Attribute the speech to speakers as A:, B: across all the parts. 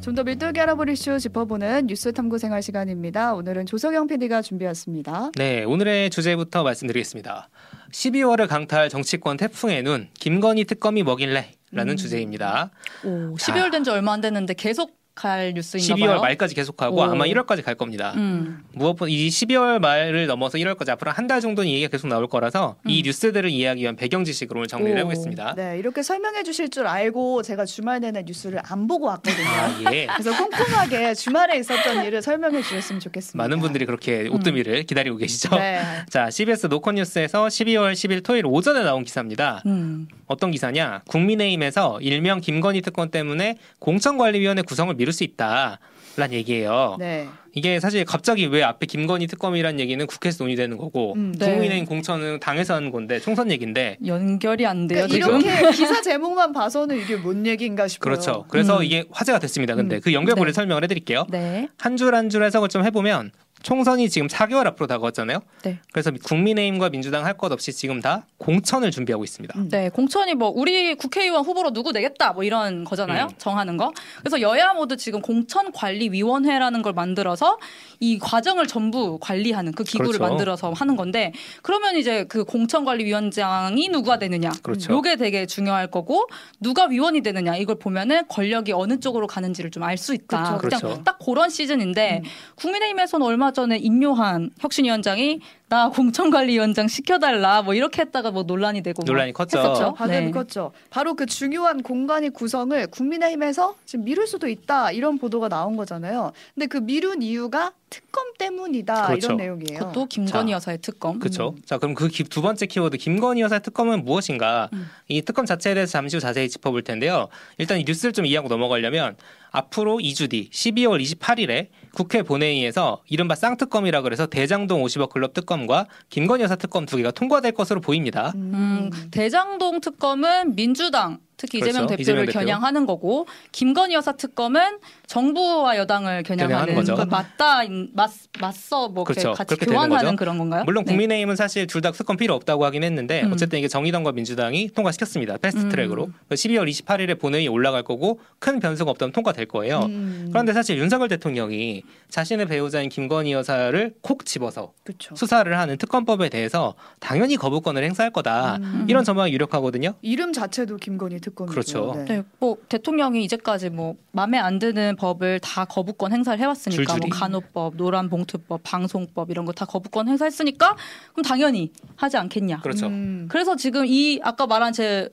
A: 좀 더 밀도있게 알아볼 이슈 짚어보는 뉴스 탐구 생활 시간입니다. 오늘은 조석영 PD가 준비했습니다.
B: 네, 오늘의 주제부터 말씀드리겠습니다. 12월을 강타할 정치권 태풍의 눈, 김건희 특검이 뭐길래? 라는
A: 음.
B: 주제입니다.
C: 오, 12월 된 지 얼마 안 됐는데 계속 갈 뉴스인가
B: 12월
C: 봐요.
B: 말까지 계속하고
C: 오.
B: 아마 1월까지 갈 겁니다.
C: 음.
B: 무엇보다 이 12월 말을 넘어서 1월까지 앞으로 한 달 정도는 얘기가 계속 나올 거라서 이
C: 음.
B: 뉴스들을 이해하기 위한 배경 지식으로 오늘 정리를
C: 오.
B: 해보겠습니다.
A: 네, 이렇게 설명해 주실 줄 알고 제가 주말 내내 뉴스를 안 보고 왔거든요.
B: 아, 예.
A: 그래서 꼼꼼하게 주말에 있었던 일을 설명해 주셨으면 좋겠습니다.
B: 많은 분들이 그렇게 오뜨미를 기다리고 계시죠.
A: 네.
B: 자, CBS 노컷 뉴스에서 12월 10일 토요일 오전에 나온 기사입니다.
C: 음.
B: 어떤 기사냐? 국민의힘에서 일명 김건희 특권 때문에 공천관리위원회 구성을 미룰 수 있다. 라는 얘기예요.
A: 네.
B: 이게 사실 갑자기 왜 앞에 김건희 특검이라는 얘기는 국회에서 논의되는 거고
A: 음, 네.
B: 국민의힘 공천은 당에서 하는 건데 총선 얘기인데
C: 연결이 안 돼요
A: 그러니까. 이렇게 기사 제목만 봐서는 이게 뭔 얘기인가 싶어요.
B: 그렇죠. 그래서
C: 음.
B: 이게 화제가 됐습니다. 근데
A: 음.
B: 그 연결고리를
C: 네.
B: 설명을 해드릴게요.
C: 네.
B: 한줄 한 줄 해석을 좀 해보면 총선이 지금 4개월 앞으로 다가왔잖아요.
C: 네.
B: 그래서 국민의힘과 민주당 할 것 없이 지금 다 공천을 준비하고 있습니다.
A: 음.
C: 네, 공천이 뭐 우리 국회의원 후보로 누구 내겠다 뭐 이런 거잖아요.
B: 음.
C: 정하는 거. 그래서 여야 모두 지금 공천관리위원회라는 걸 만들어서 이 과정을 전부 관리하는 그 기구를
B: 그렇죠.
C: 만들어서 하는 건데 그러면 이제 그 공천관리위원장이 누가 되느냐.
B: 그렇죠.
C: 요게 되게 중요할 거고 누가 위원이 되느냐 이걸 보면은 권력이 어느 쪽으로 가는지를 좀 알 수 있다.
A: 그렇죠.
C: 그냥
B: 그렇죠.
C: 딱 그런 시즌인데
A: 음.
C: 국민의힘에서는 얼마 전에 임요한 혁신위원장이 나 공천관리위원장 시켜달라 뭐 이렇게 했다가 뭐 논란이 되고 막
B: 논란이 컸죠.
C: 했었죠.
A: 반응이
C: 네.
A: 컸죠. 바로 그 중요한 공간의 구성을 국민의힘에서 지금 미룰 수도 있다 이런 보도가 나온 거잖아요. 근데 그 미룬 이유가 특검 때문이다
B: 그렇죠.
A: 이런 내용이에요.
C: 그것도 김건희 여사의 특검.
B: 그렇죠. 자, 그럼 그 두 번째 키워드 김건희 여사 특검은 무엇인가?
C: 음.
B: 이 특검 자체에 대해서 잠시 후 자세히 짚어볼 텐데요. 일단 이 뉴스를 좀 이해하고 넘어가려면 앞으로 2주 뒤 12월 28일에 국회 본회의에서 이른바 쌍특검이라 그래서 대장동 50억 클럽 특검과 김건희 여사 특검 두 개가 통과될 것으로 보입니다.
C: 음, 대장동 특검은 민주당 특히 이재명
B: 그렇죠.
C: 대표를
B: 이재명 대표.
C: 겨냥하는 거고 김건희 여사 특검은 정부와 여당을
B: 겨냥하는 거죠.
C: 그 맞다 맞 맞서 뭐
B: 그렇죠.
C: 같이 교환하는. 그런 건가요?
B: 물론
C: 네.
B: 국민의힘은 사실 둘 다 특검 필요 없다고 하긴 했는데
C: 음.
B: 어쨌든 이게 정의당과 민주당이 통과시켰습니다. 패스트트랙으로.
C: 음.
B: 12월 28일에 본회의 올라갈 거고 큰 변수가 없다면 통과될 거예요.
A: 음.
B: 그런데 사실 윤석열 대통령이 자신의 배우자인 김건희 여사를 콕 집어서
A: 그렇죠.
B: 수사를 하는 특검법에 대해서 당연히 거부권을 행사할 거다.
A: 음.
B: 이런 전망이 유력하거든요.
A: 이름 자체도 김건희 특검 이고.
B: 그렇죠.
A: 네.
C: 네, 뭐 대통령이 이제까지 뭐 마음에 안 드는 법을 다 거부권 행사를 해왔으니까
B: 줄줄이.
C: 뭐 간호법, 노란봉투법, 방송법 이런 거 다 거부권 행사했으니까 그럼 당연히 하지 않겠냐.
B: 그렇죠.
A: 음.
C: 그래서 지금 이 아까 말한 제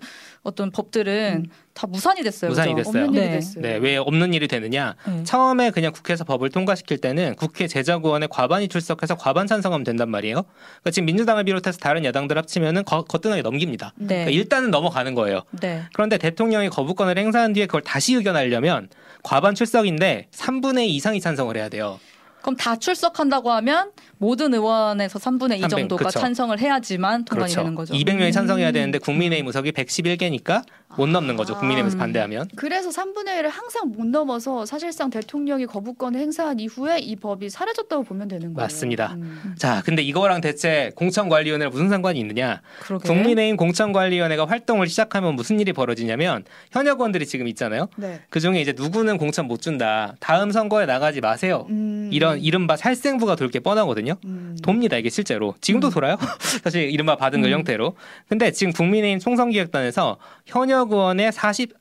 C: 어떤 법들은 다 무산이 됐어요.
B: 무산이
C: 그죠?
B: 됐어요.
A: 없는 일이
C: 네.
A: 됐어요.
B: 네, 왜 없는 일이 되느냐?
C: 네.
B: 처음에 그냥 국회에서 법을 통과시킬 때는 국회 제자구원에 과반이 출석해서 과반 찬성하면 된단 말이에요. 그러니까 지금 민주당을 비롯해서 다른 야당들 합치면은 거, 거뜬하게 넘깁니다.
C: 네.
B: 그러니까 일단은 넘어가는 거예요.
C: 네.
B: 그런데 대통령이 거부권을 행사한 뒤에 그걸 다시 의견하려면 과반 출석인데 3분의 2 이상이 찬성을 해야 돼요.
C: 그럼 다 출석한다고 하면 모든 의원에서 3분의 2
B: 300,
C: 정도가
B: 그쵸.
C: 찬성을 해야지만 통과이
B: 그렇죠.
C: 되는 거죠.
B: 200명이 찬성해야
A: 음.
B: 되는데 국민의힘 의석이 111개니까 못 넘는 거죠.
A: 아.
B: 국민의힘에서
C: 음.
B: 반대하면.
A: 그래서 3분의 1을 항상 못 넘어서 사실상 대통령이 거부권을 행사한 이후에 이 법이 사라졌다고 보면 되는 거예요.
B: 맞습니다.
A: 음.
B: 자, 근데 이거랑 대체 공천관리위원회랑 무슨 상관이 있느냐?
C: 그러게.
B: 국민의힘 공천관리위원회가 활동을 시작하면 무슨 일이 벌어지냐면 현역 의원들이 지금 있잖아요.
A: 네.
B: 그 중에 이제 누구는 공천 못 준다. 다음 선거에 나가지 마세요.
A: 음.
B: 이런 이른바 살생부가 돌 게 뻔하거든요.
A: 음.
B: 돕니다 이게 실제로 지금도
C: 음.
B: 돌아요 사실 이른바 받은 그
C: 음.
B: 형태로 근데 지금 국민의힘 총선기획단에서 현역 의원의 40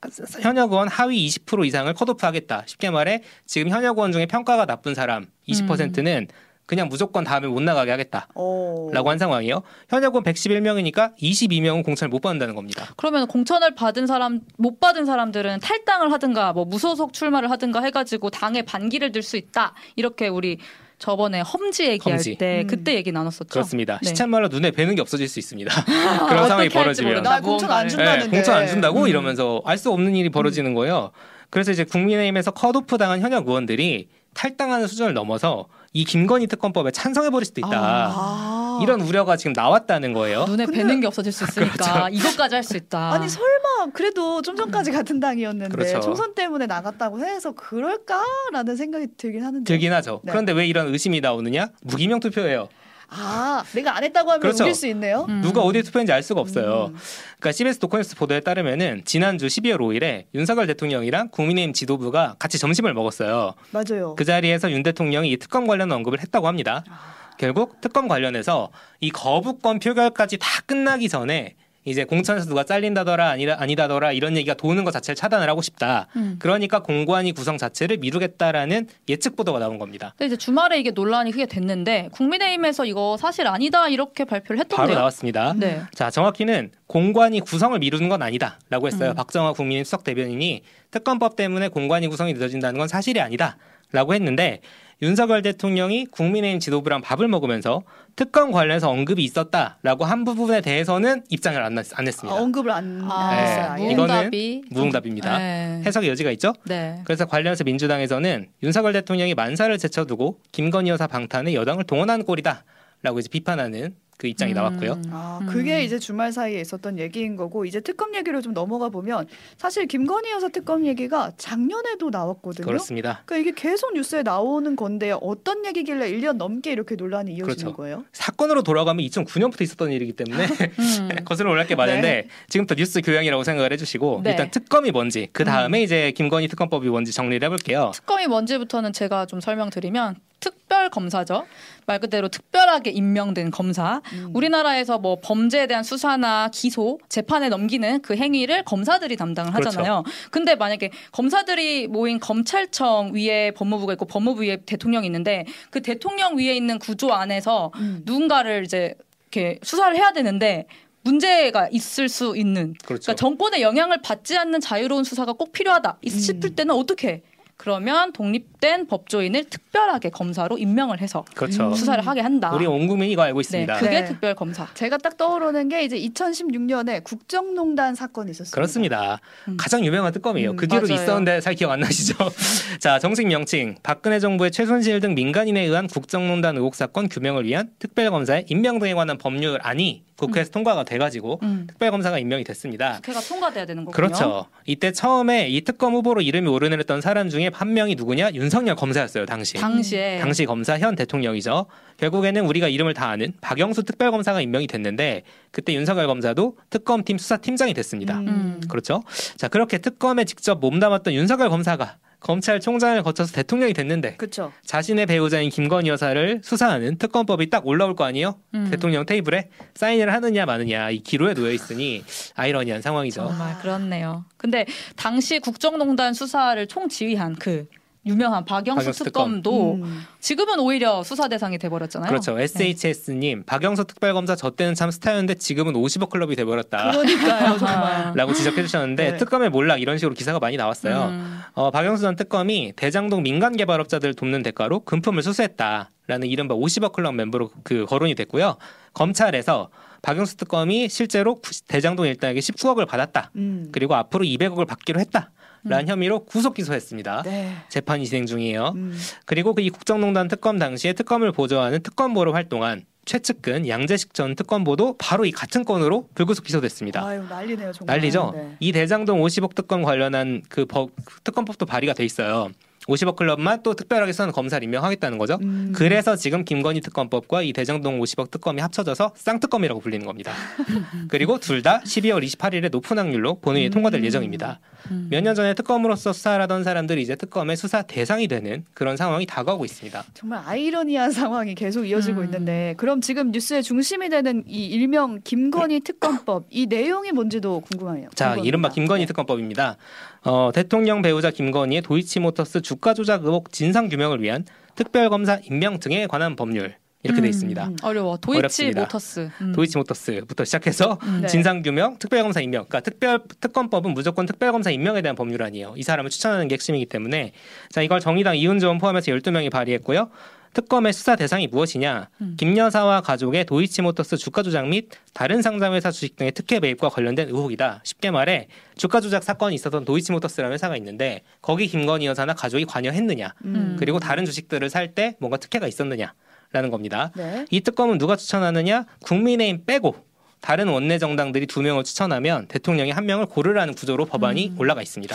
B: 현역 의원 하위 20% 이상을 컷오프하겠다 쉽게 말해 지금 현역 의원 중에 평가가 나쁜 사람 20%는 그냥 무조건 다음에 못 나가게 하겠다라고
A: 어.
B: 한 상황이에요 현역 의원 111명이니까 22명은 공천을 못 받는다는 겁니다
C: 그러면 공천을 받은 사람 못 받은 사람들은 탈당을 하든가 뭐 무소속 출마를 하든가 해가지고 당에 반기를 들 수 있다 이렇게 우리 저번에 험지 얘기할
B: 험지.
C: 때
A: 음.
C: 그때 얘기 나눴었죠.
B: 그렇습니다
C: 네.
B: 시참말로 눈에 뵈는 게 없어질 수 있습니다
C: 아,
B: 그런 상황이 벌어지면.
A: 나 공천 안. 준다는데.
B: 네, 공천 안 준다고
A: 음.
B: 이러면서 알 수 없는 일이 벌어지는 거예요. 그래서 이제 국민의힘에서 컷오프 당한 현역 의원들이 탈당하는 수준을 넘어서 이 김건희 특검법에 찬성해 버릴 수도 있다.
A: 아.
B: 이런 우려가 지금 나왔다는 거예요.
C: 눈에
A: 근데-
C: 뵈는 게 없어질 수 있으니까
B: 그렇죠.
C: 이것까지 할 수 있다.
A: 아니 설마 그래도 좀 전까지 같은 당이었는데
B: 그렇죠.
A: 총선 때문에 나갔다고 해서 그럴까라는 생각이 들긴 하는데.
B: 들긴 하죠.
A: 네.
B: 그런데 왜 이런 의심이 나오느냐? 무기명 투표예요.
A: 아, 내가 안 했다고 하면
B: 그렇죠.
A: 수 있네요.
C: 음.
B: 누가 어디에 투표했는지 알 수가 없어요.
A: 음.
B: 그러니까 CBS 도커뉴스 보도에 따르면은 지난주 12월 5일에 윤석열 대통령이랑 국민의힘 지도부가 같이 점심을 먹었어요.
A: 맞아요.
B: 그 자리에서 윤 대통령이 이 특검 관련 언급을 했다고 합니다.
A: 아.
B: 결국 특검 관련해서 이 거부권 표결까지 다 끝나기 전에 이제 공천에서 누가 잘린다더라 아니다 아니다더라 이런 얘기가 도는 것 자체를 차단을 하고 싶다.
C: 음.
B: 그러니까 공관위 구성 자체를 미루겠다라는 예측 보도가 나온 겁니다.
C: 근데 이제 주말에 이게 논란이 크게 됐는데 국민의힘에서 이거 사실 아니다 이렇게 발표를
B: 바로
C: 했던데요.
B: 나왔습니다.
C: 네.
B: 자, 정확히는 공관위 구성을 미루는 건 아니다라고 했어요.
C: 음.
B: 박정화 국민의힘 수석 대변인이 특검법 때문에 공관위 구성이 늦어진다는 건 사실이 아니다 라고 했는데 윤석열 대통령이 국민의힘 지도부랑 밥을 먹으면서 특검 관련해서 언급이 있었다라고 한 부분에 대해서는 입장을 안, 냈- 안
A: 아,
B: 했습니다.
A: 언급을 안
C: 아,
A: 했어요.
B: 네. 이거는 무응답입니다.
C: 네.
B: 해석의 여지가 있죠?
C: 네.
B: 그래서 관련해서 민주당에서는 윤석열 대통령이 만사를 제쳐두고 김건희 여사 방탄에 여당을 동원한 꼴이다라고 이제 비판하는 그 입장이 나왔고요.
C: 음.
A: 아,
C: 음.
A: 그게 이제 주말 사이에 있었던 얘기인 거고 이제 특검 얘기로 좀 넘어가 보면 사실 김건희 여사 특검 얘기가 작년에도 나왔거든요.
B: 그렇습니다.
A: 그러니까 이게 계속 뉴스에 나오는 건데 어떤 얘기길래 1년 넘게 이렇게 논란이 이어지는
B: 그렇죠.
A: 거예요?
B: 사건으로 돌아가면 2009년부터 있었던 일이기 때문에
C: 음.
B: 거슬러 올릴 게 많은데 지금부터 뉴스 교양이라고 생각을 해주시고
C: 네.
B: 일단 특검이 뭔지 그 다음에 이제 김건희 특검법이 뭔지 정리를 해볼게요.
C: 특검이 뭔지부터는 제가 좀 설명드리면 특별 검사죠. 말 그대로 특별하게 임명된 검사.
A: 음.
C: 우리나라에서 뭐 범죄에 대한 수사나 기소, 재판에 넘기는 그 행위를 검사들이 담당을
B: 그렇죠.
C: 하잖아요. 근데 만약에 검사들이 모인 검찰청 위에 법무부가 있고 법무부 위에 대통령이 있는데 그 대통령 위에 있는 구조 안에서
A: 음.
C: 누군가를 이제 이렇게 수사를 해야 되는데 문제가 있을 수 있는
B: 그렇죠.
C: 그러니까 정권의 영향을 받지 않는 자유로운 수사가 꼭 필요하다 이
A: 음.
C: 싶을 때는 어떻게 해? 그러면 독립된 법조인을 특별하게 검사로 임명을 해서
B: 그렇죠.
A: 음.
C: 수사를 하게 한다.
B: 우리 온 국민이 이거 알고
C: 네,
B: 있습니다.
C: 그게
A: 네.
C: 특별 검사.
A: 제가 딱 떠오르는 게 이제 2016년에 국정농단 사건이 있었습니다.
B: 그렇습니다.
C: 음.
B: 가장 유명한 특검이에요.
A: 음,
B: 그 뒤로
C: 맞아요.
B: 있었는데 잘 기억 안 나시죠? 자, 정식 명칭 박근혜 정부의 최순실 등 민간인에 의한 국정농단 의혹 사건 규명을 위한 특별검사의 임명 등에 관한 법률안이 국회에서 통과가 돼가지고
C: 음.
B: 특별검사가 임명이 됐습니다.
C: 국회가 통과돼야 되는 거군요.
B: 그렇죠. 이때 처음에 이 특검 후보로 이름이 오르내렸던 사람 중에 한 명이 누구냐? 윤석열 검사였어요, 당시.
C: 당시에
B: 당시 검사 현 대통령이죠. 결국에는 우리가 이름을 다 아는 박영수 특별검사가 임명이 됐는데 그때 윤석열 검사도 특검팀 수사팀장이 됐습니다.
A: 음.
C: 음.
B: 그렇죠. 자 그렇게 특검에 직접 몸담았던 윤석열 검사가 검찰총장을 거쳐서 대통령이 됐는데
A: 그렇죠.
B: 자신의 배우자인 김건희 여사를 수사하는 특검법이 딱 올라올 거 아니에요?
C: 음.
B: 대통령 테이블에 사인을 하느냐 마느냐 이 기로에 놓여 있으니 아이러니한 상황이죠.
C: 정말 그렇네요. 근데 당시 국정농단 수사를 총지휘한 그 유명한 박영수,
B: 박영수 특검.
C: 특검도
A: 음.
C: 지금은 오히려 수사 대상이 돼버렸잖아요.
B: 그렇죠. SHS님 박영수 특별검사 저 때는 참 스타였는데 지금은 50억 클럽이 돼버렸다.
A: 그러니까요, 정말.
B: 라고 지적해 주셨는데
A: 네.
B: 특검의 몰락 이런 식으로 기사가 많이 나왔어요.
C: 음.
B: 어, 박영수 전 특검이 대장동 민간 개발업자들 돕는 대가로 금품을 수수했다라는 이른바 50억 클럽 멤버로 그 거론이 됐고요. 검찰에서 박영수 특검이 실제로 구- 대장동 일당에게 19억을 받았다.
A: 음.
B: 그리고 앞으로 200억을 받기로 했다 라는 혐의로 구속 기소했습니다.
A: 네.
B: 재판이 진행 중이에요.
A: 음.
B: 그리고 그 이 국정농단 특검 당시에 특검을 보조하는 특검보로 활동한 최측근 양재식 전 특검보도 바로 이 같은 건으로 불구속 기소됐습니다.
A: 아유 난리네요 정말.
B: 난리죠.
A: 네.
B: 이 대장동 50억 특검 관련한 그 법, 특검법도 발의가 돼 있어요. 50억 클럽만 또 특별하게 쓰는 검사를 임명하겠다는 거죠.
A: 음.
B: 그래서 지금 김건희 특검법과 이 대장동 50억 특검이 합쳐져서 쌍특검이라고 불리는 겁니다. 그리고 둘 다 12월 28일에 높은 확률로 본회의에 통과될
A: 음.
B: 예정입니다.
C: 음.
B: 몇년 전에 특검으로서 수사를 하던 사람들이 이제 특검의 수사 대상이 되는 그런 상황이 다가오고 있습니다.
A: 정말 아이러니한 상황이 계속 이어지고
C: 음.
A: 있는데 그럼 지금 뉴스의 중심이 되는 이 일명 김건희 특검법 이 내용이 뭔지도 궁금해요.
B: 자,
A: 궁금합니다.
B: 이른바 김건희
A: 네.
B: 특검법입니다. 어, 대통령 배우자 김건희의 도이치모터스 주가 조작 의혹 진상 규명을 위한 특별검사 임명 등에 관한 법률 이렇게 돼
C: 음,
B: 있습니다.
A: 음.
C: 어려워. 도이치
B: 어렵습니다.
C: 모터스. 음.
B: 도이치 모터스부터 시작해서
C: 음.
A: 네.
B: 진상 규명, 특별검사 임명. 그러니까 특별 특검법은 무조건 특별검사 임명에 대한 법률 아니에요. 이 사람을 추천하는 게 핵심이기 때문에 자 이걸 정의당 이은정 포함해서 12명이 발의했고요. 특검의 수사 대상이 무엇이냐?
C: 음.
B: 김 여사와 가족의 도이치모터스 주가 조작 및 다른 상장회사 주식 등의 특혜 매입과 관련된 의혹이다. 쉽게 말해 주가 조작 사건이 있었던 도이치모터스라는 회사가 있는데 거기 김건희 여사나 가족이 관여했느냐?
C: 음.
B: 그리고 다른 주식들을 살 때 뭔가 특혜가 있었느냐 라는 겁니다.
A: 네.
B: 이 특검은 누가 추천하느냐? 국민의힘 빼고 다른 원내 정당들이 두 명을 추천하면 대통령이 한 명을 고르라는 구조로 법안이
C: 음.
B: 올라가 있습니다.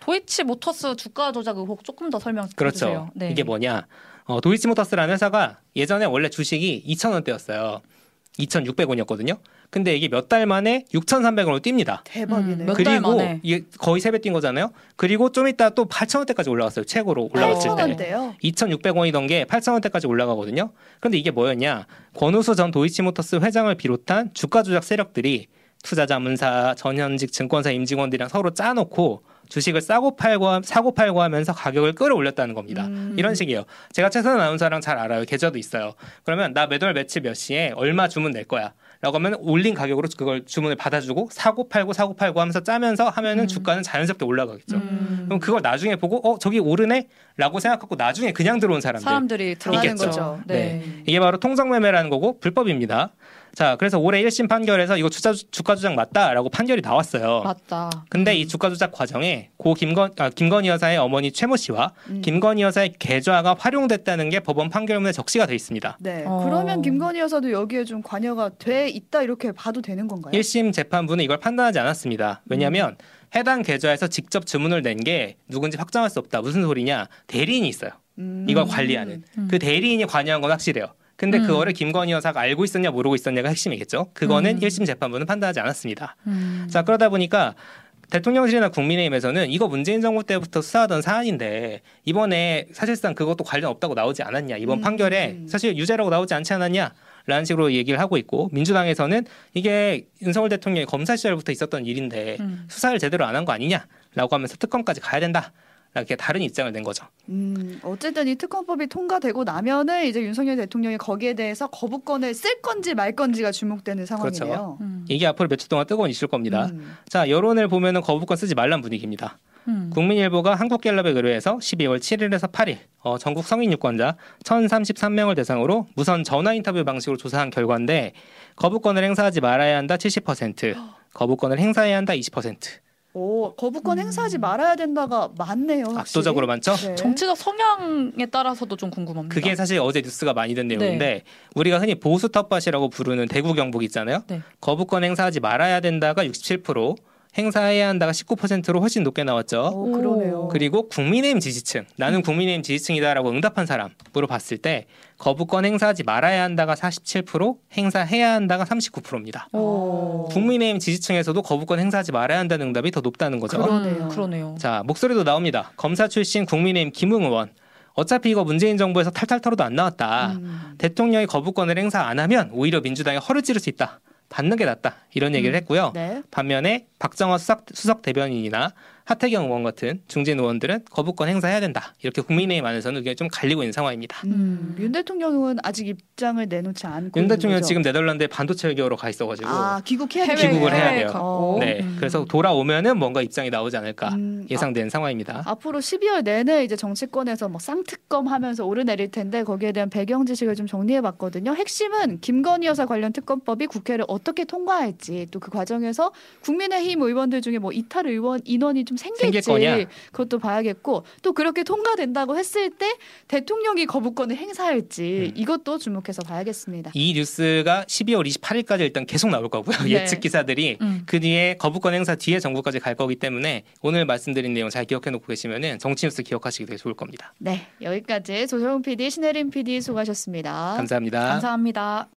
C: 도이치 모터스 주가 조작 의혹 조금 더 설명
B: 그렇죠.
C: 해주세요. 네.
B: 이게 뭐냐? 어, 도이치모터스라는 회사가 예전에 원래 주식이 2,000원대였어요. 2,600원이었거든요. 근데 이게 몇 달 만에 6,300원으로 뜁니다.
A: 대박이네요.
C: 음, 몇달
B: 그리고
C: 만에.
B: 이게 거의 세 배 뛴 거잖아요. 그리고 좀 이따 또 8,000원대까지 올라갔어요. 최고로 올라갔을 때.
A: 8,000원대요.
B: 2,600원이던 게 8,000원대까지 올라가거든요. 그런데 이게 뭐였냐? 권우수 전 도이치모터스 회장을 비롯한 주가 조작 세력들이 투자 자문사, 전현직 증권사 임직원들이랑 서로 짜놓고 주식을 싸고 팔고 사고 팔고 하면서 가격을 끌어올렸다는 겁니다.
A: 음.
B: 이런 식이에요. 제가 최선 아나운서랑 잘 알아요. 계좌도 있어요. 그러면 나 매달 며칠 몇 시에 얼마 주문 낼 거야. 라고 하면 올린 가격으로 그걸 주문을 받아주고 사고 팔고 사고 팔고 하면서 짜면서 하면은
C: 음.
B: 주가는 자연스럽게 올라가겠죠.
C: 음.
B: 그럼 그걸 나중에 보고 어 저기 오르네라고 생각하고 나중에 그냥 들어온 사람들
C: 사람들이 들어가는
A: 거죠.
C: 네.
B: 이게 바로 통정매매라는 거고 불법입니다. 자 그래서 올해 1심 판결에서 이거 주가, 주가 조작 맞다라고 판결이 나왔어요.
C: 맞다.
B: 근데 이 주가 조작 과정에 고 김건 아, 김건희 여사의 어머니 최모 씨와
A: 음.
B: 김건희 여사의 계좌가 활용됐다는 게 법원 판결문에 적시가 돼 있습니다.
A: 네.
C: 어.
A: 그러면 김건희 여사도 여기에 좀 관여가 돼 있다 이렇게 봐도 되는 건가요?
B: 1심 재판부는 이걸 판단하지 않았습니다. 왜냐하면 해당 계좌에서 직접 주문을 낸 게 누군지 확정할 수 없다. 무슨 소리냐? 대리인이 있어요.
A: 음.
B: 이걸 관리하는
C: 음.
B: 그 대리인이 관여한 건 확실해요. 근데
C: 음.
B: 그 거를 김건희 여사가 알고 있었냐 모르고 있었냐가 핵심이겠죠. 그거는
C: 음.
B: 1심 재판부는 판단하지 않았습니다.
C: 음.
B: 자 그러다 보니까 대통령실이나 국민의힘에서는 이거 문재인 정부 때부터 수사하던 사안인데 이번에 사실상 그것도 관련 없다고 나오지 않았냐 이번
A: 음.
B: 판결에 사실 유죄라고 나오지 않지 않았냐 라는 식으로 얘기를 하고 있고 민주당에서는 이게 윤석열 대통령이 검사 시절부터 있었던 일인데
C: 음.
B: 수사를 제대로 안 한 거 아니냐라고 하면서 특검까지 가야 된다 이렇게 다른 입장을 낸 거죠.
A: 음, 어쨌든 이 특검법이 통과되고 나면은 이제 윤석열 대통령이 거기에 대해서 거부권을 쓸 건지 말 건지가 주목되는 상황이네요.
C: 음.
B: 이게 앞으로 며칠 동안 뜨거운 이슈일 겁니다.
A: 음.
B: 자 여론을 보면은 거부권 쓰지 말란 분위기입니다.
C: 음.
B: 국민일보가 한국갤럽에 의뢰해서 12월 7일에서 8일 어, 전국 성인 유권자 1,033명을 대상으로 무선 전화 인터뷰 방식으로 조사한 결과인데 거부권을 행사하지 말아야 한다 70%, 거부권을 행사해야 한다 20%.
A: 오, 거부권
C: 음.
A: 행사하지 말아야 된다가 많네요. 확실히.
B: 압도적으로 많죠?
A: 네.
C: 정치적 성향에 따라서도 좀 궁금합니다.
B: 그게 사실 어제 뉴스가 많이 된
C: 네.
B: 내용인데 우리가 흔히 보수 텃밭이라고 부르는 대구 경북 있잖아요.
C: 네.
B: 거부권 행사하지 말아야 된다가 67%, 행사해야 한다가 19%로 훨씬 높게 나왔죠.
A: 오, 그러네요.
B: 그리고 국민의힘 지지층, 나는 국민의힘 지지층이다라고 응답한 사람으로 봤을 때 거부권 행사하지 말아야 한다가 47%, 행사해야 한다가 39%입니다.
C: 오.
B: 국민의힘 지지층에서도 거부권 행사하지 말아야 한다는 응답이 더 높다는 거죠.
A: 그러네요.
C: 음, 그러네요.
B: 자, 목소리도 나옵니다. 검사 출신 국민의힘 김웅 의원. 어차피 이거 문재인 정부에서 탈탈 털어도 안 나왔다.
A: 음.
B: 대통령이 거부권을 행사 안 하면 오히려 민주당이 허를 찌를 수 있다. 받는 게 낫다. 이런 얘기를
C: 음.
B: 했고요.
A: 네.
B: 반면에 박정호 수석, 수석 대변인이나 하태경 의원 같은 중진 의원들은 거부권 행사해야 된다. 이렇게 국민의힘 안에서는 의견이 좀 갈리고 있는 상황입니다.
A: 음, 윤 대통령은 아직 입장을 내놓지 않고
B: 윤 대통령? 지금 네덜란드에 반도체 외교로 가 있어가지고
A: 아 귀국해야
C: 해외,
B: 귀국을 해야 돼요.
C: 갔고.
B: 네,
C: 음.
B: 그래서 돌아오면은 뭔가 입장이 나오지 않을까
A: 음,
B: 예상되는 상황입니다.
A: 아, 앞으로 12월 내내 이제 정치권에서 뭐 쌍특검 하면서 오르내릴 텐데 거기에 대한 배경 지식을 좀 정리해봤거든요. 핵심은 김건희 여사 관련 특검법이 국회를 어떻게 통과할지 또 그 과정에서 국민의힘 의원들 중에 뭐 이탈 의원 인원이 좀 생길지
B: 생길 거냐?
A: 그것도 봐야겠고 또 그렇게 통과된다고 했을 때 대통령이 거부권을 행사할지
B: 음.
A: 이것도 주목해서 봐야겠습니다.
B: 이 뉴스가 12월 28일까지 일단 계속 나올 거고요.
A: 네.
B: 예측 기사들이
C: 음.
B: 그 뒤에 거부권 행사 뒤에 정부까지 갈 거기 때문에 오늘 말씀드린 내용 잘 기억해 놓고 계시면은 정치 뉴스 기억하시기 되게 좋을 겁니다.
A: 네 여기까지 조정훈 PD, 신혜림 PD 수고하셨습니다.
B: 감사합니다.
C: 감사합니다.